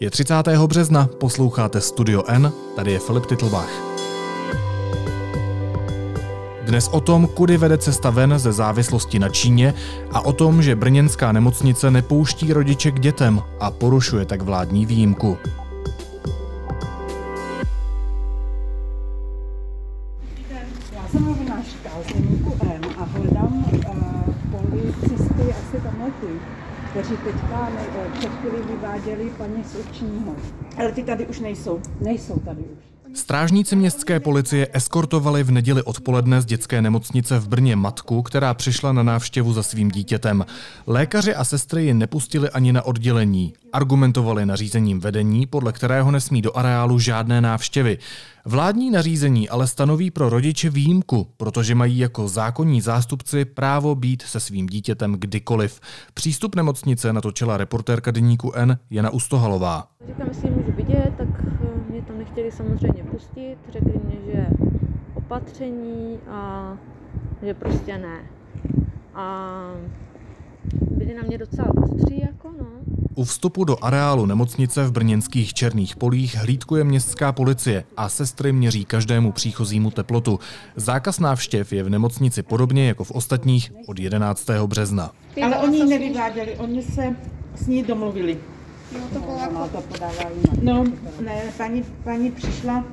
Je 30. března, posloucháte Studio N, tady je Filip Titlbach. Dnes o tom, kudy vede cesta ven ze závislosti na Číně a o tom, že brněnská nemocnice nepouští rodiče k dětem a porušuje tak vládní výjimku. Vyváděli paní z Učního. Ale ty tady už nejsou. Nejsou tady už. Strážníci městské policie eskortovali v neděli odpoledne z dětské nemocnice v Brně matku, která přišla na návštěvu za svým dítětem. Lékaři a sestry ji nepustili ani na oddělení. Argumentovali nařízením vedení, podle kterého nesmí do areálu žádné návštěvy. Vládní nařízení ale stanoví pro rodiče výjimku, protože mají jako zákonní zástupci právo být se svým dítětem kdykoliv. Přístup nemocnice natočila reportérka deníku N Jana Ustohalová. Říkám, jestli můžu vidět, tak nechtěli samozřejmě pustit. Řekli mě, že opatření a že prostě ne. A byli na mě docela ostří, jako no. U vstupu do areálu nemocnice v brněnských Černých polích hlídkuje městská policie a sestry měří každému příchozímu teplotu. Zákaz návštěv je v nemocnici podobně jako v ostatních od 11. března. Ale oni ji nevyváděli, oni se s ní domluvili. Ona to podávají No, ne, paní, paní přišla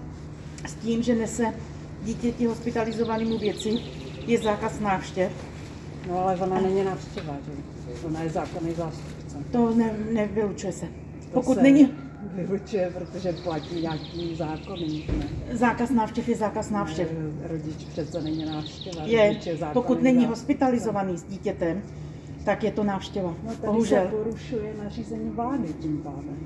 s tím, že nese dítěti hospitalizovanému věci, je zákaz návštěv. No ale ona není návštěva, že? Ona je zákonný zástupce. To ne, nevylučuje se. To Pokud se není Vylučuje, protože platí nějaký zákony. Ne? zákaz návštěv, je zákaz návštěv. Eh, Rodič přece není návštěva. Je, pokud není hospitalizovaný s dítětem, tak je to návštěva. No tady Bohužel. se porušuje nařízení vlády tím pádem.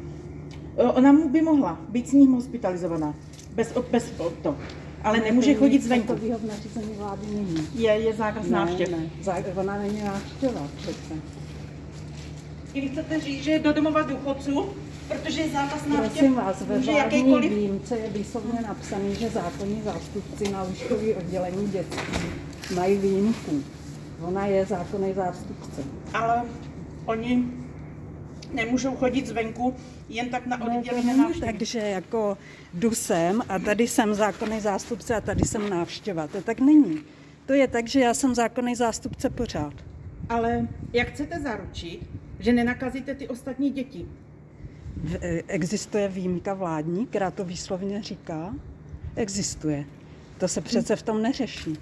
Ona by mohla být s ním hospitalizovaná. Bez, bez to. Ale nemůže chodit zvenku. Takovýho v nařízení vlády není. Je, je zákaz návštěv. Ne, ne. Zá- Ona není návštěva přece. Ili chcete říct, že je do domova důchodců, protože je zákaz návštěv, Prosím vás, ve může vládní jakýkoliv výjimce je výslovně napsaný, že zákonní zástupci na lůžkový oddělení dětství mají výjimku. Ona je zákonný zástupce. ale oni nemůžou chodit zvenku jen tak na to oddělené není návštěvy. tak, že jako jdu sem a tady jsem zákonný zástupce a tady jsem návštěva. To tak není. To je tak, že já jsem zákonný zástupce pořád. Ale jak chcete zaručit, že nenakazíte ty ostatní děti? E, Existuje výjimka vládní, která to výslovně říká? Existuje. To se přece v tom neřeší.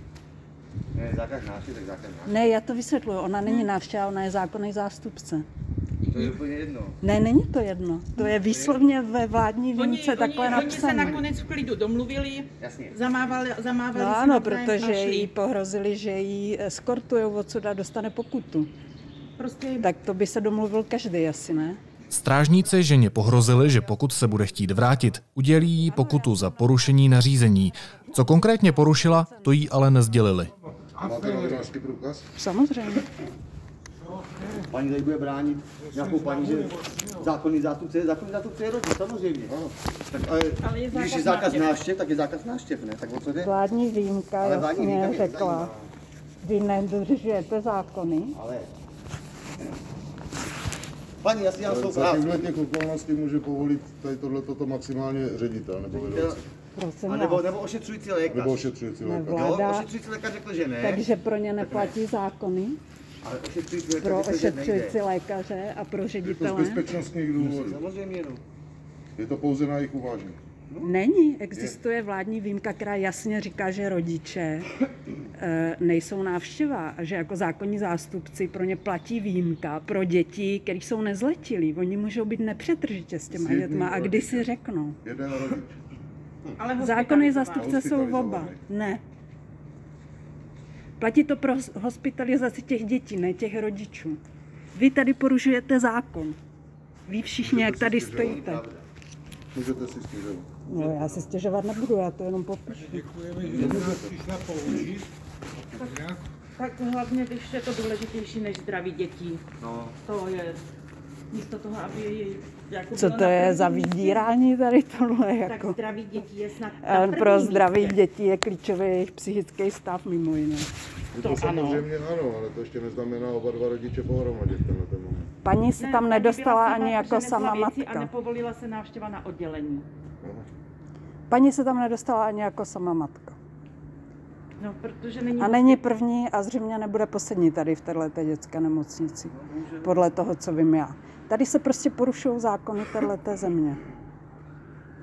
Ne, zákaz návštěv, tak zákaz návštěv. Ne, já to vysvětluju. Ona není návštěva, ona je zákonný zástupce. To je úplně jedno. Ne, není to jedno. To je výslovně ve vládní výjimce takhle oni, oni se napsané. nakonec v klidu domluvili, Jasně. zamávali, zamávali No si ano, protože jí pohrozili, že jí eskortují odsud a dostane pokutu. Prostě Tak to by se domluvil každý asi, ne? Strážníci ženě pohrozili, že pokud se bude chtít vrátit, udělí jí pokutu za porušení nařízení. Co konkrétně porušila, to jí ale nezdělili. Máte novinářský průkaz? Samozřejmě. Paní tady bude bránit nějakou paní, že zákonný zástupce je zákonný zástupce je rodič, samozřejmě. Ano. Tak ale, Ale je když zákaz je zákaz návštěv. tak je zákaz návštěv, ne? Tak o co jde? Vládní výjimka Ale vládní výjimka mě řekla, vy nedržujete zákony. Ale... Paní, já si dám svou Za práci. těchto těch okolností může povolit tady tohleto maximálně ředitel nebo vedoucí. Prosím A nebo, vás. nebo ošetřující lékař. Nebo ošetřující Ne, lékař. vlá- Jo, Vláda- ošetřující lékař řekl, že ne. Takže pro ně neplatí zákony, Ale ošetřující lékař pro řekl, že ošetřující nejde. lékaře a pro Je to z ředitele. bezpečnostních důvodů. Samozřejmě, no. Je to pouze na jejich uvážení. Není, existuje vládní výjimka, která jasně říká, že rodiče eh, nejsou návštěva a že jako zákonní zástupci pro ně platí výjimka pro děti, které jsou nezletilí. Oni můžou být nepřetržitě s těma dětma a kdy si řeknou. Jeden rodič. Ale Zákonný hospitalizovaný. zástupce jsou oba. Ne. Platí to pro hospitalizaci těch dětí, ne těch rodičů. Vy tady porušujete zákon. Vy všichni, jak tady stojíte. Můžete si stěžovat. No, já se stěžovat nebudu, já to jenom popíšu. Tak hlavně, když je to důležitější než zdraví dětí. no. To je místo toho, aby jako Co to je za vydírání tady tohle? Tak Jako. zdraví dětí je snad na prvním pro zdraví místě. dětí je klíčový jejich psychický stav mimo jiné. To, To to ano. samozřejmě ano, ale to ještě neznamená oba dva rodiče pohromadě v tenhle ten moment. Paní se Ne, tam nedostala ani sama, jako sama věci A matka. nepovolila se návštěva na oddělení. Paní se tam nedostala ani jako sama matka. No, protože není... A není první a zřejmě nebude poslední tady v této dětské nemocnici. Podle toho, co vím já. Tady se prostě porušují zákony této země.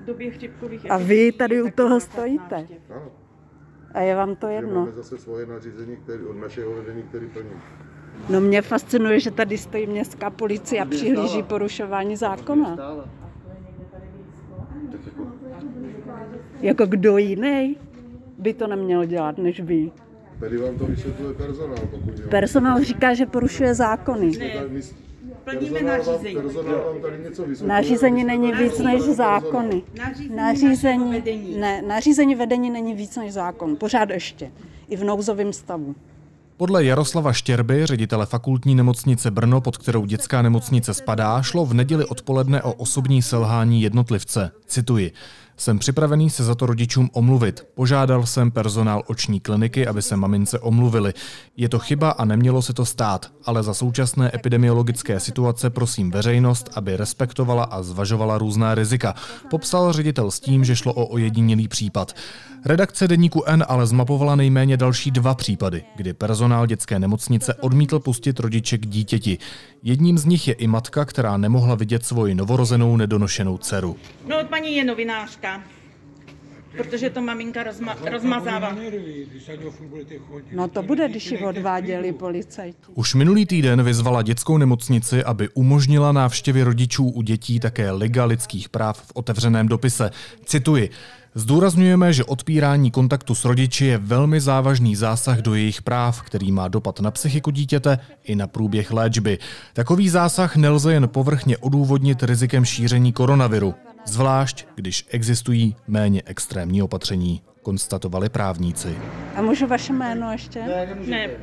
v době chřipkových A vy tady u toho stojíte. Ano, A je vám to jedno. máme zase svoje nařízení který, od našeho vedení, který plní. No mě fascinuje, že tady stojí městská policie a přihlíží porušování zákona. Jako, Jako kdo jiný by to neměl dělat, než vy. Tady vám to vysvětluje personál, pokud. Personál říká, že porušuje zákony. My- Plníme nařízení. Nařízení není víc než zákony. Nařízení, našeho Nařízení, vedení. ne, nařízení vedení není víc než zákon. Pořád ještě. I v nouzovém stavu. Podle Jaroslava Štěrby, ředitele fakultní nemocnice Brno, pod kterou dětská nemocnice spadá, šlo v neděli odpoledne o osobní selhání jednotlivce. Cituji. Jsem připravený se za to rodičům omluvit. Požádal jsem personál oční kliniky, aby se mamince omluvili. Je to chyba a nemělo se to stát, ale za současné epidemiologické situace prosím veřejnost, aby respektovala a zvažovala různá rizika. Popsal ředitel s tím, že šlo o ojedinělý případ. Redakce deníku N ale zmapovala nejméně další dva případy, kdy personál dětské nemocnice odmítl pustit rodiče k dítěti. Jedním z nich je i matka, která nemohla vidět svoji novorozenou nedonošenou dceru. No, paní je novinářka, protože to maminka rozma- rozmazává. No to bude, když ji odváděli policajti. Už minulý týden vyzvala dětskou nemocnici, aby umožnila návštěvy rodičů u dětí také Liga lidských práv v otevřeném dopise. Cituji. Zdůrazňujeme, že odpírání kontaktu s rodiči je velmi závažný zásah do jejich práv, který má dopad na psychiku dítěte i na průběh léčby. Takový zásah nelze jen povrchně odůvodnit rizikem šíření koronaviru, zvlášť když existují méně extrémní opatření, konstatovali právníci. A můžu vaše jméno ještě? ne,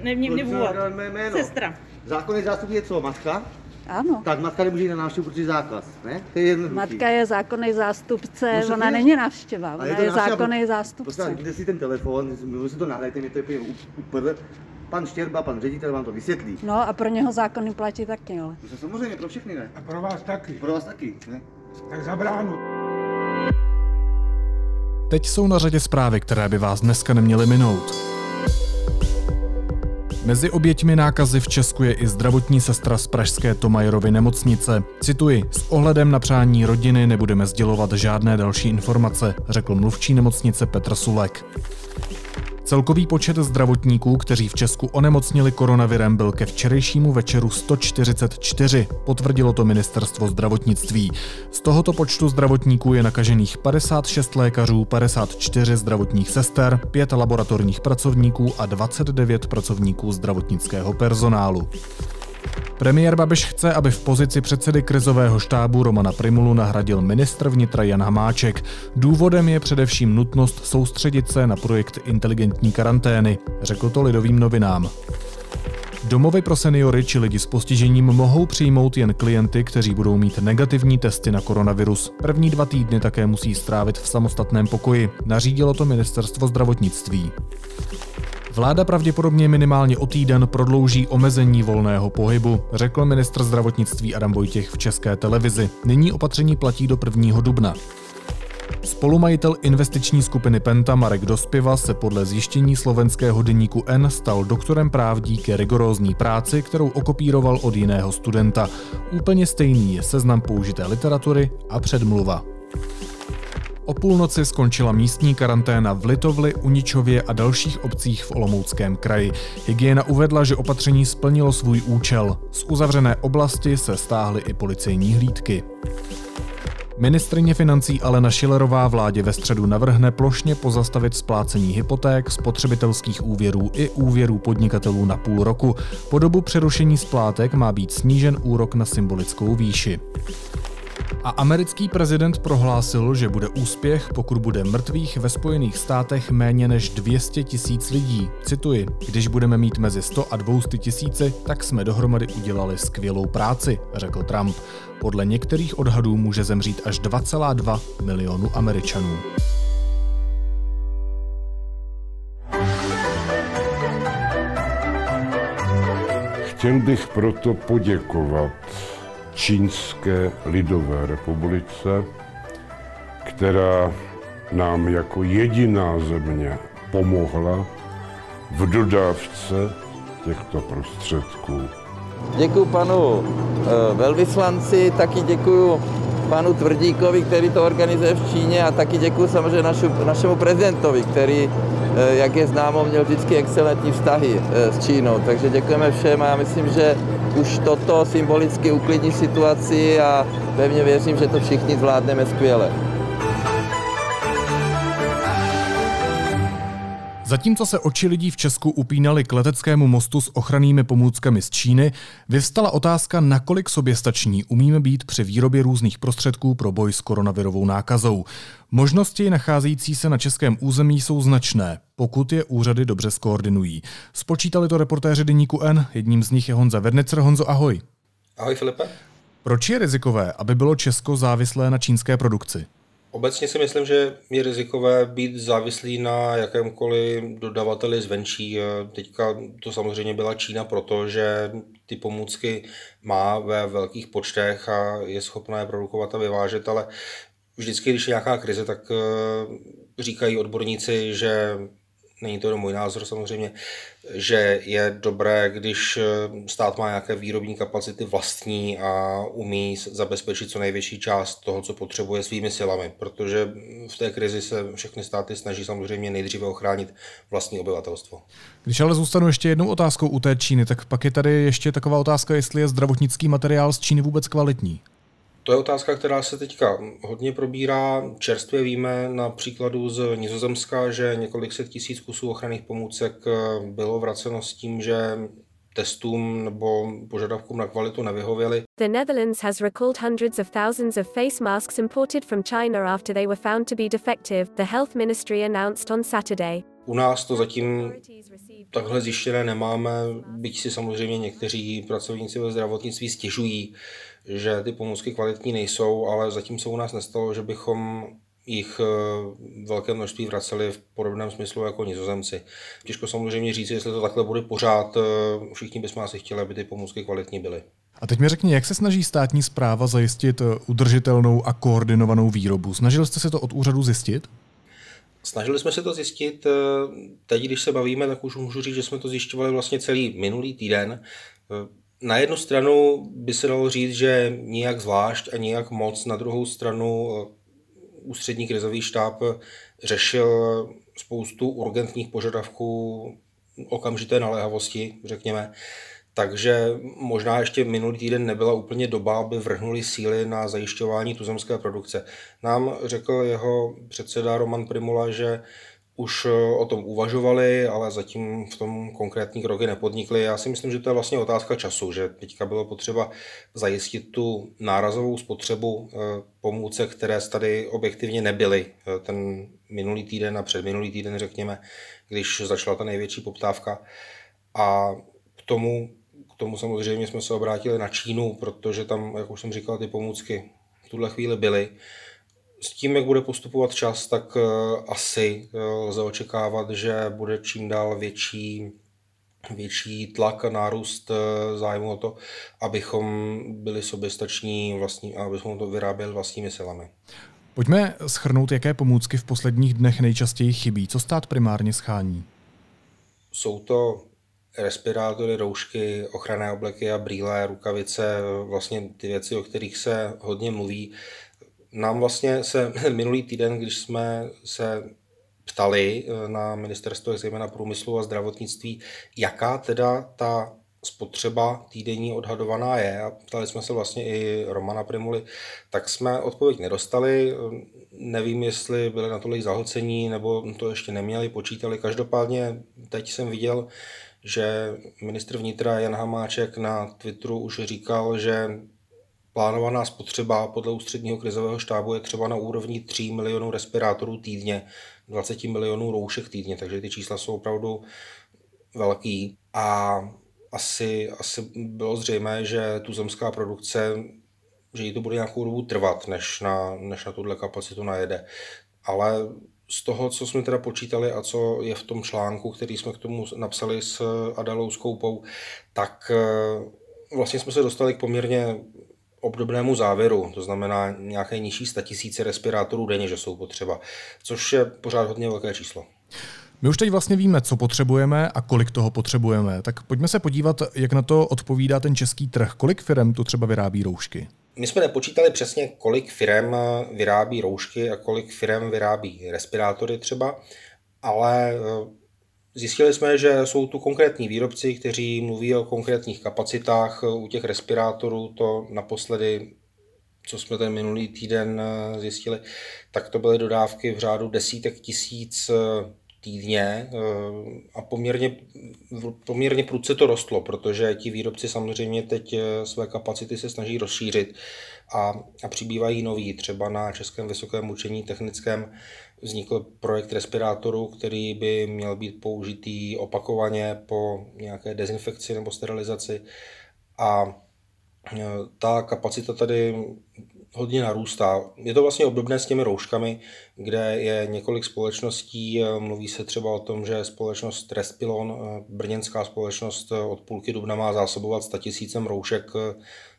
nemůžete. Ne, mé jméno? Sestra. Zákonný zástup je co, matka? Ano. Tak matka nemůže jít na návštěvu, protože je zákaz, ne? To je jednoduchý. Matka je zákonný zástupce, No, ona je. není návštěva, ona to je návštěva, zákonný Prostě zástupce. kde si ten telefon, mluvil si to nahrajte, mě to je úplně úplně. Pan Štěrba, pan ředitel vám to vysvětlí. No a pro něho zákony platí taky, ale. No samozřejmě pro všechny ne. A pro vás taky. Pro vás taky, ne? Tak za bránu. Teď jsou na řadě zprávy, které by vás dneska neměly minout. Mezi oběťmi nákazy v Česku je i zdravotní sestra z pražské Tomajerovy nemocnice. Cituji, s ohledem na přání rodiny nebudeme sdělovat žádné další informace, řekl mluvčí nemocnice Petr Sulek. Celkový počet zdravotníků, kteří v Česku onemocnili koronavirem, byl ke včerejšímu večeru 144, potvrdilo to ministerstvo zdravotnictví. Z tohoto počtu zdravotníků je nakažených 56 lékařů, 54 zdravotních sester, 5 laboratorních pracovníků a 29 pracovníků zdravotnického personálu. Premiér Babiš chce, aby v pozici předsedy krizového štábu Romana Primulu nahradil ministr vnitra Jan Hamáček. Důvodem je především nutnost soustředit se na projekt inteligentní karantény, řekl to lidovým novinám. Domovy pro seniory či lidi s postižením mohou přijmout jen klienty, kteří budou mít negativní testy na koronavirus. První dva týdny také musí strávit v samostatném pokoji, nařídilo to ministerstvo zdravotnictví. Vláda pravděpodobně minimálně o týden prodlouží omezení volného pohybu, řekl ministr zdravotnictví Adam Vojtěch v české televizi. Nyní opatření platí do 1. dubna. Spolumajitel investiční skupiny Penta Marek Dospiva se podle zjištění slovenského deníku N stal doktorem práv díky rigorózní práci, kterou okopíroval od jiného studenta. Úplně stejný je seznam použité literatury a předmluva. O půlnoci skončila místní karanténa v Litovli, Uničově a dalších obcích v Olomouckém kraji. Hygiena uvedla, že opatření splnilo svůj účel. Z uzavřené oblasti se stáhly i policejní hlídky. Ministrině financí Alena Šilerová vládě ve středu navrhne plošně pozastavit splácení hypoték, spotřebitelských úvěrů i úvěrů podnikatelů na půl roku. Po dobu přerušení splátek má být snížen úrok na symbolickou výši. A americký prezident prohlásil, že bude úspěch, pokud bude mrtvých ve Spojených státech méně než 200 tisíc lidí. Cituji, když budeme mít mezi 100 a 200 tisíci, tak jsme dohromady udělali skvělou práci, řekl Trump. Podle některých odhadů může zemřít až 2,2 milionu Američanů. Chtěl bych proto poděkovat Čínské lidové republice, která nám jako jediná země pomohla v dodávce těchto prostředků. Děkuji panu eh, velvyslanci, taky děkuji panu Tvrdíkovi, který to organizuje v Číně a taky děkuji samozřejmě našu, našemu prezidentovi, který, eh, jak je známo, měl vždycky excelentní vztahy eh, s Čínou. Takže děkujeme všem a já myslím, že už toto symbolicky uklidní situaci a pevně věřím, že to všichni zvládneme skvěle. Zatímco se oči lidí v Česku upínaly k leteckému mostu s ochrannými pomůckami z Číny, vyvstala otázka, nakolik soběstační umíme být při výrobě různých prostředků pro boj s koronavirovou nákazou. Možnosti nacházející se na českém území jsou značné, pokud je úřady dobře skoordinují. Spočítali to reportéři Deníku N, jedním z nich je Honza Vernicer. Honzo, ahoj. Ahoj Filipe. Proč je rizikové, aby bylo Česko závislé na čínské produkci? Obecně si myslím, že je rizikové být závislý na jakémkoliv dodavateli zvenčí. Teďka to samozřejmě byla Čína, protože ty pomůcky má ve velkých počtech a je schopná je produkovat a vyvážet, ale vždycky, když je nějaká krize, tak eh, říkají odborníci, že není to jenom můj názor samozřejmě, že je dobré, když eh, stát má nějaké výrobní kapacity vlastní a umí zabezpečit co největší část toho, co potřebuje svými silami, protože v té krizi se všechny státy snaží samozřejmě nejdříve ochránit vlastní obyvatelstvo. Když ale zůstanu ještě jednou otázkou u té Číny, tak pak je tady ještě taková otázka, jestli je zdravotnický materiál z Číny vůbec kvalitní. To je otázka, která se teďka hodně probírá. Čerstvě víme na příkladu z Nizozemska, že několik set tisíc kusů ochranných pomůcek eh, bylo vraceno s tím, že testům nebo požadavkům na kvalitu nevyhověly. The Netherlands has recalled hundreds of thousands of face masks imported from China after they were found to be defective, the health ministry announced on Saturday. U nás to zatím takhle zjištěné nemáme, byť si samozřejmě někteří pracovníci ve zdravotnictví stěžují, že ty pomůcky kvalitní nejsou, ale zatím se u nás nestalo, že bychom jich eh, velké množství vraceli v podobném smyslu jako nizozemci. Těžko samozřejmě říct, jestli to takhle bude pořád. Eh, všichni bychom asi chtěli, aby ty pomůcky kvalitní byly. A teď mi řekni, jak se snaží státní zpráva zajistit eh, udržitelnou a koordinovanou výrobu? Snažil jste se to od úřadu zjistit? Snažili jsme se to zjistit. Teď, když se bavíme, tak už můžu říct, že jsme to zjišťovali vlastně celý minulý týden na jednu stranu by se dalo říct, že nijak zvlášť a nijak moc, na druhou stranu eh, ústřední krizový štáb řešil spoustu urgentních požadavků okamžité naléhavosti, řekněme. Takže možná ještě minulý týden nebyla úplně doba, aby vrhnuli síly na zajišťování tuzemské produkce. Nám řekl jeho předseda Roman Primula, že už eh, o tom uvažovali, ale zatím v tom konkrétní kroky nepodnikli. Já si myslím, že to je vlastně otázka času, že teďka bylo potřeba zajistit tu nárazovou spotřebu eh, pomůcek, které tady objektivně nebyly eh, ten minulý týden a předminulý týden, řekněme, když začala ta největší poptávka. A k tomu, k tomu samozřejmě jsme se obrátili na Čínu, protože tam, jak už jsem říkal, ty pomůcky v tuhle chvíli byly s tím, jak bude postupovat čas, tak eh, asi eh, lze očekávat, že bude čím dál větší větší tlak a nárůst eh, zájmu o to, abychom byli soběstační vlastní, a abychom to vyráběli vlastními silami. Pojďme schrnout, jaké pomůcky v posledních dnech nejčastěji chybí. Co stát primárně schání? Jsou to respirátory, roušky, ochranné obleky a brýle, rukavice, vlastně ty věci, o kterých se hodně mluví nám vlastně se minulý týden, když jsme se ptali eh, na ministerstvo zejména průmyslu a zdravotnictví, jaká teda ta spotřeba týdenní odhadovaná je a ptali jsme se vlastně i Romana Primuly, tak jsme odpověď nedostali. Nevím, jestli byli natolik zahlcení nebo to ještě neměli, počítali. Každopádně teď jsem viděl, že ministr vnitra Jan Hamáček na Twitteru už říkal, že Plánovaná spotřeba podle ústředního krizového štábu je třeba na úrovni 3 milionů respirátorů týdně, 20 milionů roušek týdně, takže ty čísla jsou opravdu velký. A asi, asi bylo zřejmé, že tu zemská produkce, že jí to bude nějakou dobu trvat, než na, než na tuhle kapacitu najede. Ale z toho, co jsme teda počítali a co je v tom článku, který jsme k tomu napsali s Adalou Skoupou, tak eh, vlastně jsme se dostali k poměrně obdobnému závěru, to znamená nějaké nižší statisíce respirátorů denně, že jsou potřeba, což je pořád hodně velké číslo. My už teď vlastně víme, co potřebujeme a kolik toho potřebujeme. Tak pojďme se podívat, jak na to odpovídá ten český trh. Kolik firm tu třeba vyrábí roušky? My jsme nepočítali přesně, kolik firm vyrábí roušky a kolik firm vyrábí respirátory třeba, ale eh, zjistili jsme, že jsou tu konkrétní výrobci, kteří mluví o konkrétních kapacitách. U těch respirátorů to naposledy co jsme ten minulý týden eh, zjistili, tak to byly dodávky v řádu desítek tisíc eh, týdně eh, a poměrně, poměrně prudce to rostlo, protože ti výrobci samozřejmě teď eh, své kapacity se snaží rozšířit a, a přibývají noví. Třeba na Českém vysokém učení technickém vznikl projekt respirátoru, který by měl být použitý opakovaně po nějaké dezinfekci nebo sterilizaci a eh, ta kapacita tady hodně narůstá. Je to vlastně obdobné s těmi rouškami, kde je několik společností. Mluví se třeba o tom, že společnost Respilon, brněnská společnost od půlky dubna má zásobovat 100 tisícem roušek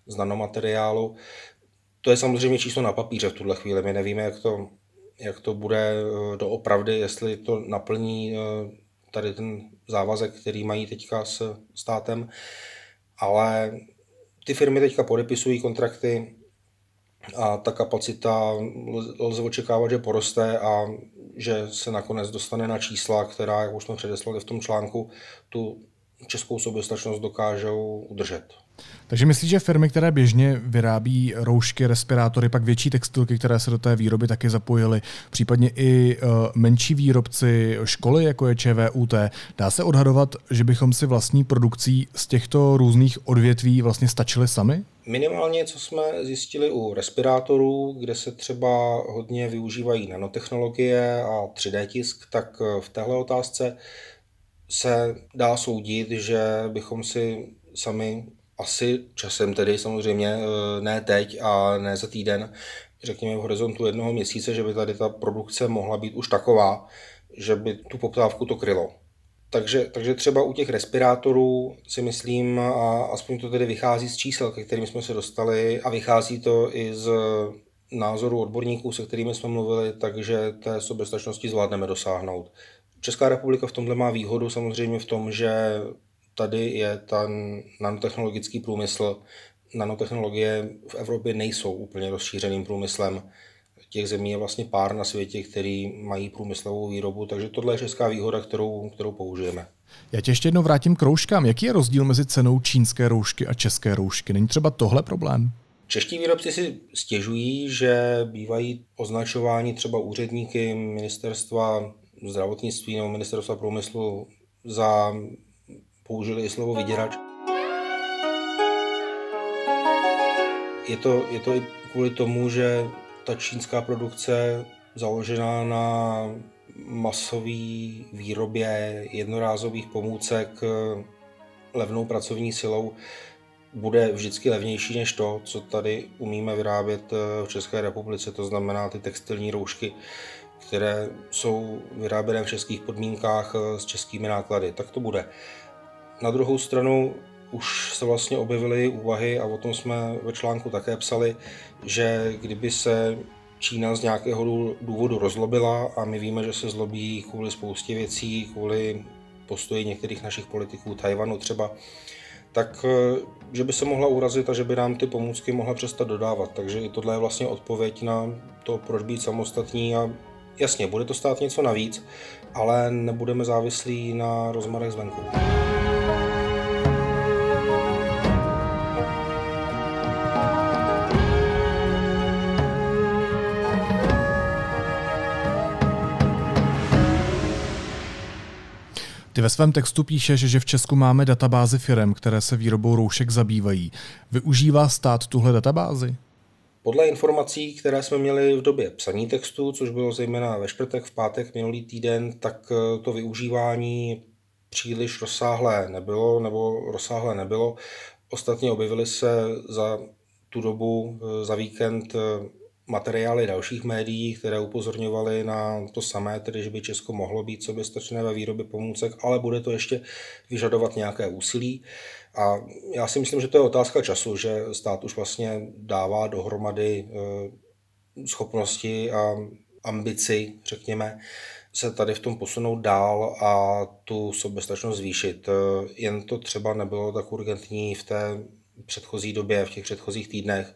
z nanomateriálu. To je samozřejmě číslo na papíře v tuhle chvíli. My nevíme, jak to, jak to bude doopravdy, jestli to naplní tady ten závazek, který mají teďka s státem, ale ty firmy teďka podepisují kontrakty a ta kapacita lze očekávat, že poroste a že se nakonec dostane na čísla, která, jak už jsme předeslali v tom článku, tu českou soběstačnost dokážou udržet. Takže myslíš, že firmy, které běžně vyrábí roušky, respirátory, pak větší textilky, které se do té výroby taky zapojily, případně i uh, menší výrobci školy, jako je ČVUT, dá se odhadovat, že bychom si vlastní produkcí z těchto různých odvětví vlastně stačili sami? Minimálně, co jsme zjistili u respirátorů, kde se třeba hodně využívají nanotechnologie a 3D tisk, tak v téhle otázce se dá soudit, že bychom si sami asi časem tedy samozřejmě, eh, ne teď a ne za týden, řekněme v horizontu jednoho měsíce, že by tady ta produkce mohla být už taková, že by tu poptávku to krylo. Takže, takže třeba u těch respirátorů si myslím, a aspoň to tedy vychází z čísel, ke kterým jsme se dostali, a vychází to i z názoru odborníků, se kterými jsme mluvili, takže té soběstačnosti zvládneme dosáhnout. Česká republika v tomhle má výhodu samozřejmě v tom, že tady je ten nanotechnologický průmysl. Nanotechnologie v Evropě nejsou úplně rozšířeným průmyslem. Těch zemí je vlastně pár na světě, který mají průmyslovou výrobu, takže tohle je česká výhoda, kterou, kterou použijeme. Já tě ještě jednou vrátím k rouškám. Jaký je rozdíl mezi cenou čínské roušky a české roušky? Není třeba tohle problém? Čeští výrobci si stěžují, že bývají označováni třeba úředníky ministerstva zdravotnictví nebo ministerstva průmyslu za použili i slovo vyděrač. Je to, je to i kvůli tomu, že ta čínská produkce založená na masové výrobě jednorázových pomůcek levnou pracovní silou bude vždycky levnější než to, co tady umíme vyrábět v České republice, to znamená ty textilní roušky, které jsou vyráběné v českých podmínkách s českými náklady. Tak to bude. Na druhou stranu už se vlastně objevily úvahy, a o tom jsme ve článku také psali, že kdyby se Čína z nějakého důvodu rozlobila a my víme, že se zlobí kvůli spoustě věcí, kvůli postoji některých našich politiků, Tajvanu třeba, tak eh, že by se mohla urazit a že by nám ty pomůcky mohla přestat dodávat. Takže i tohle je vlastně odpověď na to, proč být samostatní a jasně, bude to stát něco navíc, ale nebudeme závislí na rozmarech zvenku. Ty ve svém textu píšeš, že v Česku máme databázi firm, které se výrobou roušek zabývají. Využívá stát tuhle databázi? Podle informací, které jsme měli v době psaní textu, což bylo zejména ve čtvrtek, v pátek minulý týden, tak eh, to využívání příliš rozsáhlé nebylo, nebo rozsáhlé nebylo. Ostatně objevily se za tu dobu, eh, za víkend, eh, materiály dalších médií, které upozorňovaly na to samé, tedy že by Česko mohlo být soběstačné ve výrobě pomůcek, ale bude to ještě vyžadovat nějaké úsilí. A já si myslím, že to je otázka času, že stát už vlastně dává dohromady eh, schopnosti a ambici, řekněme, se tady v tom posunout dál a tu soběstačnost zvýšit. Eh, jen to třeba nebylo tak urgentní v té předchozí době, v těch předchozích týdnech,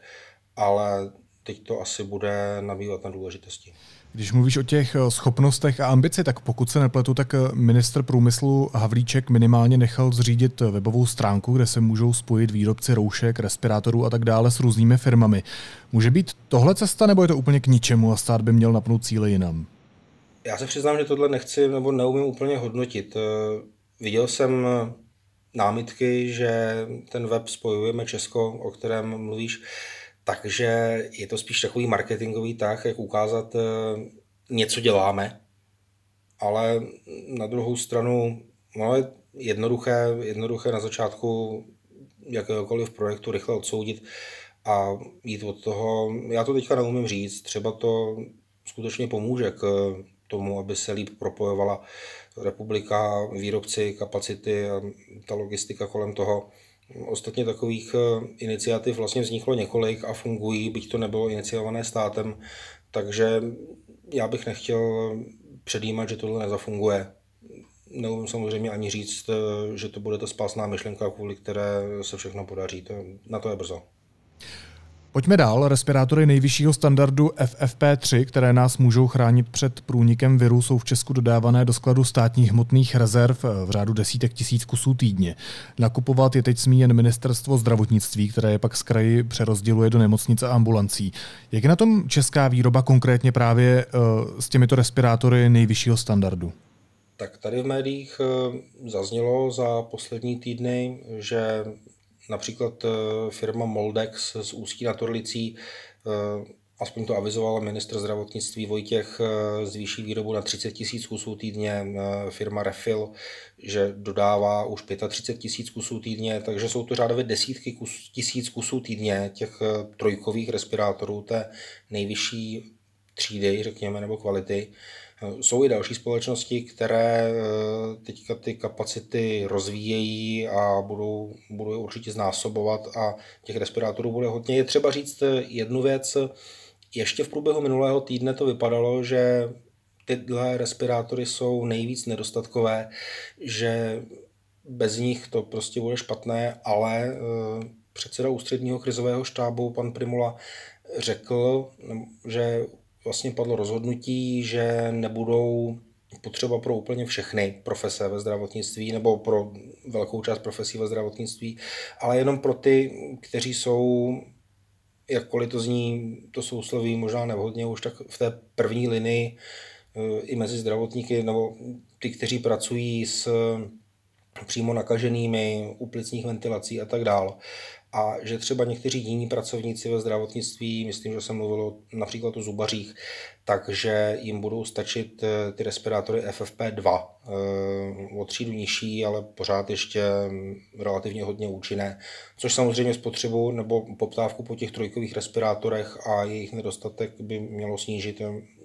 ale teď to asi bude nabývat na důležitosti. Když mluvíš o těch eh, schopnostech a ambici, tak pokud se nepletu, tak eh, minister průmyslu Havlíček minimálně nechal zřídit webovou stránku, kde se můžou spojit výrobci roušek, respirátorů a tak dále s různými firmami. Může být tohle cesta, nebo je to úplně k ničemu a stát by měl napnout cíle jinam? Já se přiznám, že tohle nechci nebo neumím úplně hodnotit. Eh, viděl jsem námitky, že ten web spojujeme Česko, o kterém mluvíš, takže je to spíš takový marketingový tah, jak ukázat, eh, něco děláme, ale na druhou stranu no, je jednoduché, jednoduché na začátku jakéhokoliv projektu rychle odsoudit a jít od toho. Já to teďka neumím říct, třeba to skutečně pomůže k tomu, aby se líp propojovala republika, výrobci, kapacity a ta logistika kolem toho. Ostatně takových eh, iniciativ vlastně vzniklo několik a fungují, byť to nebylo iniciované státem, takže já bych nechtěl předjímat, že tohle nezafunguje. Neumím samozřejmě ani říct, eh, že to bude ta spásná myšlenka, kvůli které se všechno podaří. To, na to je brzo. Pojďme dál. Respirátory nejvyššího standardu FFP3, které nás můžou chránit před průnikem viru, jsou v Česku dodávané do skladu státních hmotných rezerv v řádu desítek tisíc kusů týdně. Nakupovat je teď smí jen ministerstvo zdravotnictví, které je pak z kraji přerozděluje do nemocnice a ambulancí. Jak je na tom česká výroba konkrétně právě uh, s těmito respirátory nejvyššího standardu? Tak tady v médiích eh, zaznělo za poslední týdny, že Například eh, firma Moldex z Ústí nad Orlicí, eh, aspoň to avizoval ministr zdravotnictví Vojtěch, eh, zvýší výrobu na 30 tisíc kusů týdně. Firma Refill, že dodává už 35 tisíc kusů týdně, takže jsou to řádově desítky kus, tisíc kusů týdně těch trojkových respirátorů té nejvyšší třídy, řekněme, nebo kvality. Jsou i další společnosti, které eh, teďka ty kapacity rozvíjejí a budou, budou je určitě znásobovat a těch respirátorů bude hodně. Je třeba říct eh, jednu věc, ještě v průběhu minulého týdne to vypadalo, že tyhle respirátory jsou nejvíc nedostatkové, že bez nich to prostě bude špatné, ale eh, předseda ústředního krizového štábu, pan Primula, řekl, že vlastně padlo rozhodnutí, že nebudou potřeba pro úplně všechny profese ve zdravotnictví nebo pro velkou část profesí ve zdravotnictví, ale jenom pro ty, kteří jsou, jakkoliv to zní, to sousloví možná nevhodně, už tak v té první linii eh, i mezi zdravotníky nebo ty, kteří pracují s přímo nakaženými, u plicních ventilací a tak dále a že třeba někteří jiní pracovníci ve zdravotnictví, myslím, že jsem mluvil například o zubařích, takže jim budou stačit eh, ty respirátory FFP2 eh, o třídu nižší, ale pořád ještě mm, relativně hodně účinné, což samozřejmě spotřebu nebo poptávku po těch trojkových respirátorech a jejich nedostatek by mělo snížit.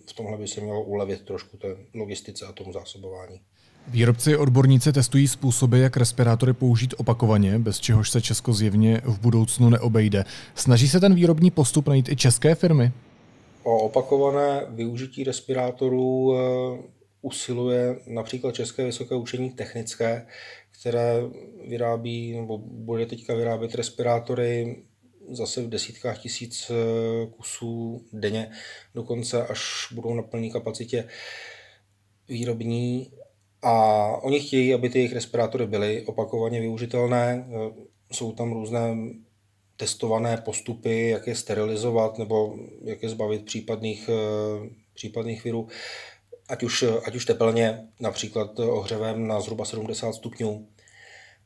V tomhle by se mělo ulevit trošku té logistice a tomu zásobování. Výrobci odborníci testují způsoby, jak respirátory použít opakovaně, bez čehož se Česko zjevně v budoucnu neobejde. Snaží se ten výrobní postup najít i české firmy? O opakované využití respirátorů eh, usiluje například České vysoké učení technické, které vyrábí nebo bude teďka vyrábět respirátory zase v desítkách tisíc eh, kusů denně, dokonce až budou na plné kapacitě výrobní a oni chtějí, aby ty jejich respirátory byly opakovaně využitelné. Jsou tam různé testované postupy, jak je sterilizovat nebo jak je zbavit případných, eh, případných virů. Ať už, ať už tepelně, například ohřevem na zhruba 70 stupňů,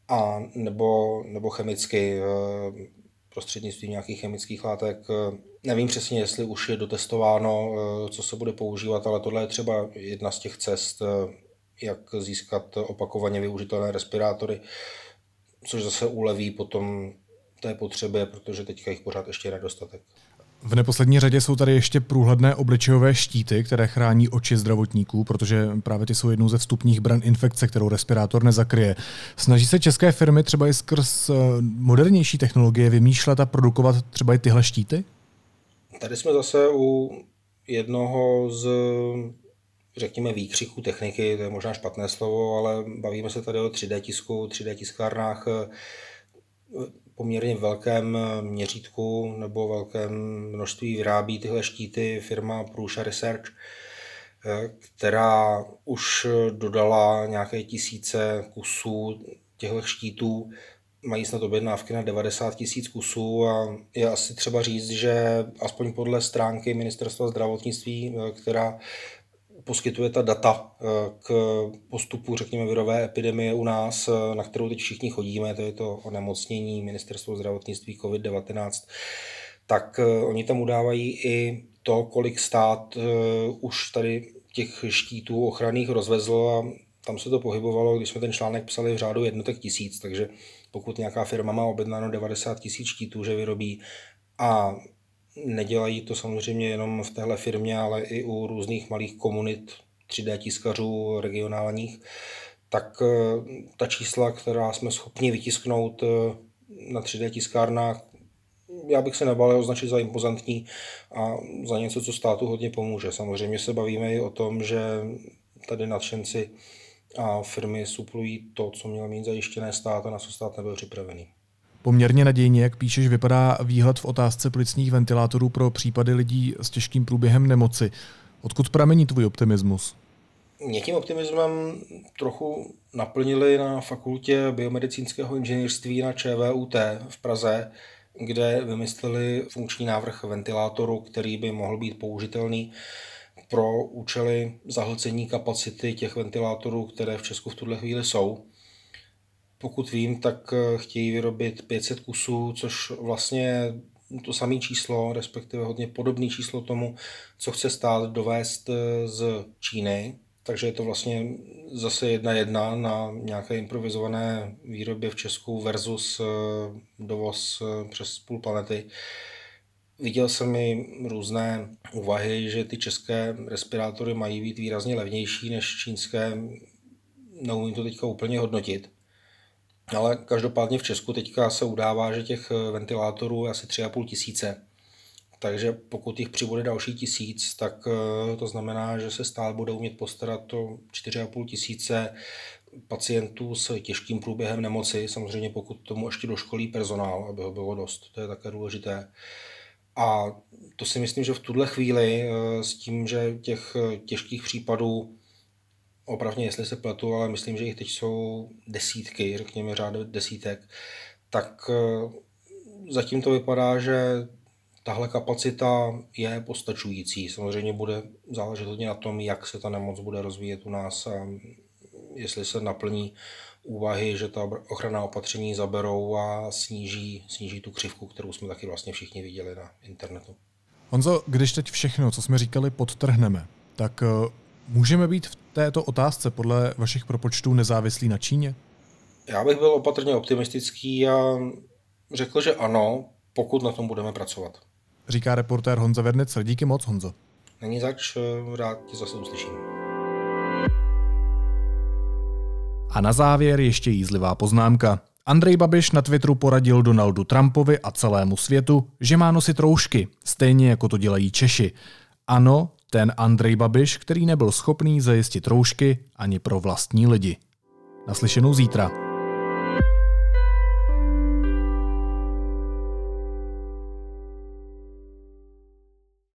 a nebo, nebo chemicky, eh, prostřednictvím nějakých chemických látek. Nevím přesně, jestli už je dotestováno, eh, co se bude používat, ale tohle je třeba jedna z těch cest, jak získat opakovaně využitelné respirátory, což zase uleví potom té potřebě, protože teďka jich pořád ještě je nedostatek. V neposlední řadě jsou tady ještě průhledné obličejové štíty, které chrání oči zdravotníků, protože právě ty jsou jednou ze vstupních bran infekce, kterou respirátor nezakryje. Snaží se české firmy třeba i skrz eh, modernější technologie vymýšlet a produkovat třeba i tyhle štíty? Tady jsme zase u jednoho z řekněme, výkřiků techniky, to je možná špatné slovo, ale bavíme se tady o 3D tisku, 3D tiskárnách poměrně velkém měřítku nebo velkém množství vyrábí tyhle štíty firma Prusa Research, která už dodala nějaké tisíce kusů těchto štítů. Mají snad objednávky na 90 tisíc kusů a je asi třeba říct, že aspoň podle stránky Ministerstva zdravotnictví, která poskytuje ta data eh, k postupu, řekněme, virové epidemie u nás, eh, na kterou teď všichni chodíme, to je to onemocnění Ministerstvo zdravotnictví COVID-19, tak eh, oni tam udávají i to, kolik stát už tady těch štítů ochranných rozvezl a tam se to pohybovalo, když jsme ten článek psali v řádu jednotek tisíc, takže pokud nějaká firma má objednáno 90 tisíc štítů, že vyrobí a Nedělají to samozřejmě jenom v téhle firmě, ale i u různých malých komunit 3D tiskařů regionálních, tak eh, ta čísla, která jsme schopni vytisknout eh, na 3D tiskárnách, já bych se nebal označit za impozantní a za něco, co státu hodně pomůže. Samozřejmě se bavíme i o tom, že tady nadšenci a firmy suplují to, co měl mít zajištěné stát a na co stát nebyl připravený. Poměrně nadějně, jak píšeš, vypadá výhled v otázce plicních ventilátorů pro případy lidí s těžkým průběhem nemoci. Odkud pramení tvůj optimismus? Mě tím optimismem trochu naplnili na fakultě biomedicínského inženýrství na ČVUT v Praze, kde vymysleli funkční návrh ventilátoru, který by mohl být použitelný pro účely zahlcení kapacity těch ventilátorů, které v Česku v tuhle chvíli jsou. Pokud vím, tak eh, chtějí vyrobit 500 kusů, což vlastně to samé číslo, respektive hodně podobné číslo tomu, co chce stát dovést eh, z Číny. Takže je to vlastně zase jedna jedna na nějaké improvizované výrobě v Česku versus eh, dovoz přes půl planety. Viděl jsem i různé úvahy, že ty české respirátory mají být výrazně levnější než čínské. Neumím to teďka úplně hodnotit. Ale každopádně v Česku teďka se udává, že těch eh, ventilátorů je asi 3,5 tisíce. Takže pokud jich přibude další tisíc, tak eh, to znamená, že se stát bude umět postarat o 4,5 tisíce pacientů s těžkým průběhem nemoci, samozřejmě pokud tomu ještě doškolí personál, aby ho bylo dost, to je také důležité. A to si myslím, že v tuhle chvíli eh, s tím, že těch těžkých případů opravdu, jestli se pletu, ale myslím, že jich teď jsou desítky, řekněme řád desítek, tak eh, zatím to vypadá, že tahle kapacita je postačující. Samozřejmě bude záležet hodně na tom, jak se ta nemoc bude rozvíjet u nás a jestli se naplní úvahy, že ta ochranná opatření zaberou a sníží, sníží tu křivku, kterou jsme taky vlastně všichni viděli na internetu. Honzo, když teď všechno, co jsme říkali, podtrhneme, tak eh, můžeme být v této otázce podle vašich propočtů nezávislí na Číně? Já bych byl opatrně optimistický a řekl, že ano, pokud na tom budeme pracovat. Říká reportér Honza Vernicer. Díky moc, Honzo. Není zač, rád tě zase uslyším. A na závěr ještě jízlivá poznámka. Andrej Babiš na Twitteru poradil Donaldu Trumpovi a celému světu, že má nosit roušky, stejně jako to dělají Češi. Ano, ten Andrej Babiš, který nebyl schopný zajistit roušky ani pro vlastní lidi. Naslyšenou zítra.